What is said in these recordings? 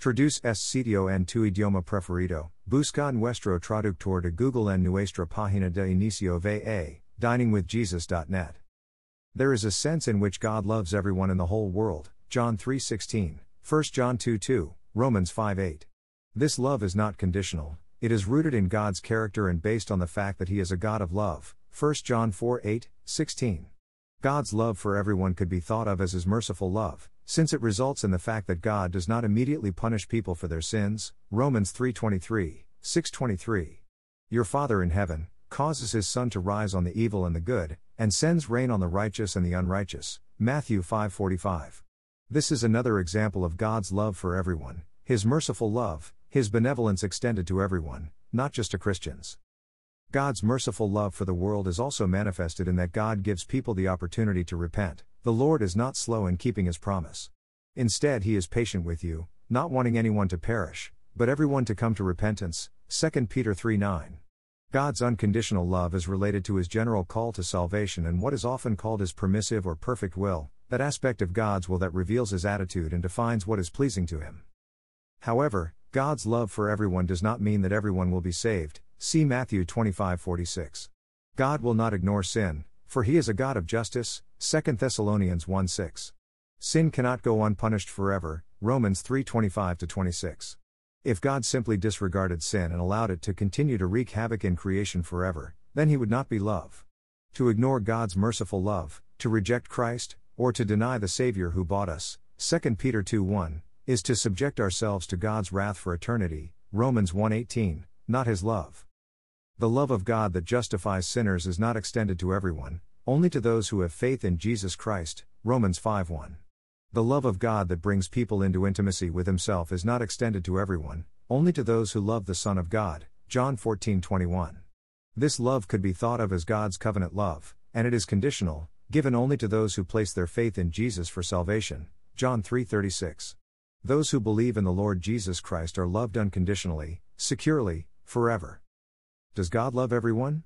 Traduce es sitio en tu idioma preferido. Busca nuestro traductor de Google en nuestra página de inicio va, diningwithjesus.net. There is a sense in which God loves everyone in the whole world. John 3:16, 1 John 2:2, Romans 5:8. This love is not conditional. It is rooted in God's character and based on the fact that he is a God of love. 1 John 4:8, 16. God's love for everyone could be thought of as his merciful love, since it results in the fact that God does not immediately punish people for their sins. Romans 3:23, 6:23. Your Father in heaven causes his sun to rise on the evil and the good, and sends rain on the righteous and the unrighteous. Matthew 5:45. This is another example of God's love for everyone, his merciful love, his benevolence extended to everyone, not just to Christians. God's merciful love for the world is also manifested in that God gives people the opportunity to repent. The Lord is not slow in keeping his promise. Instead, he is patient with you, not wanting anyone to perish, but everyone to come to repentance. 2 Peter 3 9. God's unconditional love is related to his general call to salvation and what is often called his permissive or perfect will, that aspect of God's will that reveals his attitude and defines what is pleasing to him. However, God's love for everyone does not mean that everyone will be saved. See Matthew 25:46. God will not ignore sin, for he is a God of justice. 2 Thessalonians 1:6. Sin cannot go unpunished forever. Romans 3:25 26. If God simply disregarded sin and allowed it to continue to wreak havoc in creation forever, then he would not be love. To ignore God's merciful love, to reject Christ, or to deny the Savior who bought us, 2 Peter 2 1, is to subject ourselves to God's wrath for eternity, Romans 1:18, not his love. The love of God that justifies sinners is not extended to everyone, only to those who have faith in Jesus Christ, Romans 5:1. The love of God that brings people into intimacy with himself is not extended to everyone, only to those who love the Son of God, John 14:21. This love could be thought of as God's covenant love, and it is conditional, given only to those who place their faith in Jesus for salvation, John 3:36. Those who believe in the Lord Jesus Christ are loved unconditionally, securely, forever. Does God love everyone?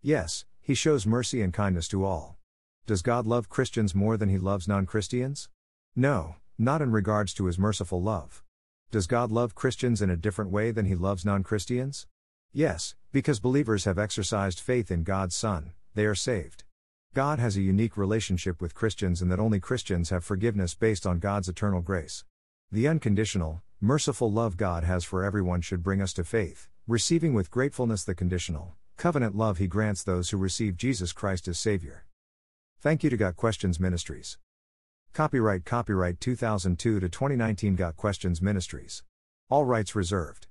Yes, He shows mercy and kindness to all. Does God love Christians more than He loves non Christians? No, not in regards to His merciful love. Does God love Christians in a different way than He loves non Christians? Yes, because believers have exercised faith in God's Son, they are saved. God has a unique relationship with Christians in that only Christians have forgiveness based on God's eternal grace. The unconditional, merciful love God has for everyone should bring us to faith, receiving with gratefulness the conditional, covenant love He grants those who receive Jesus Christ as Savior. Thank you to Got Questions Ministries. Copyright Copyright 2002 to 2019 Got Questions Ministries. All rights reserved.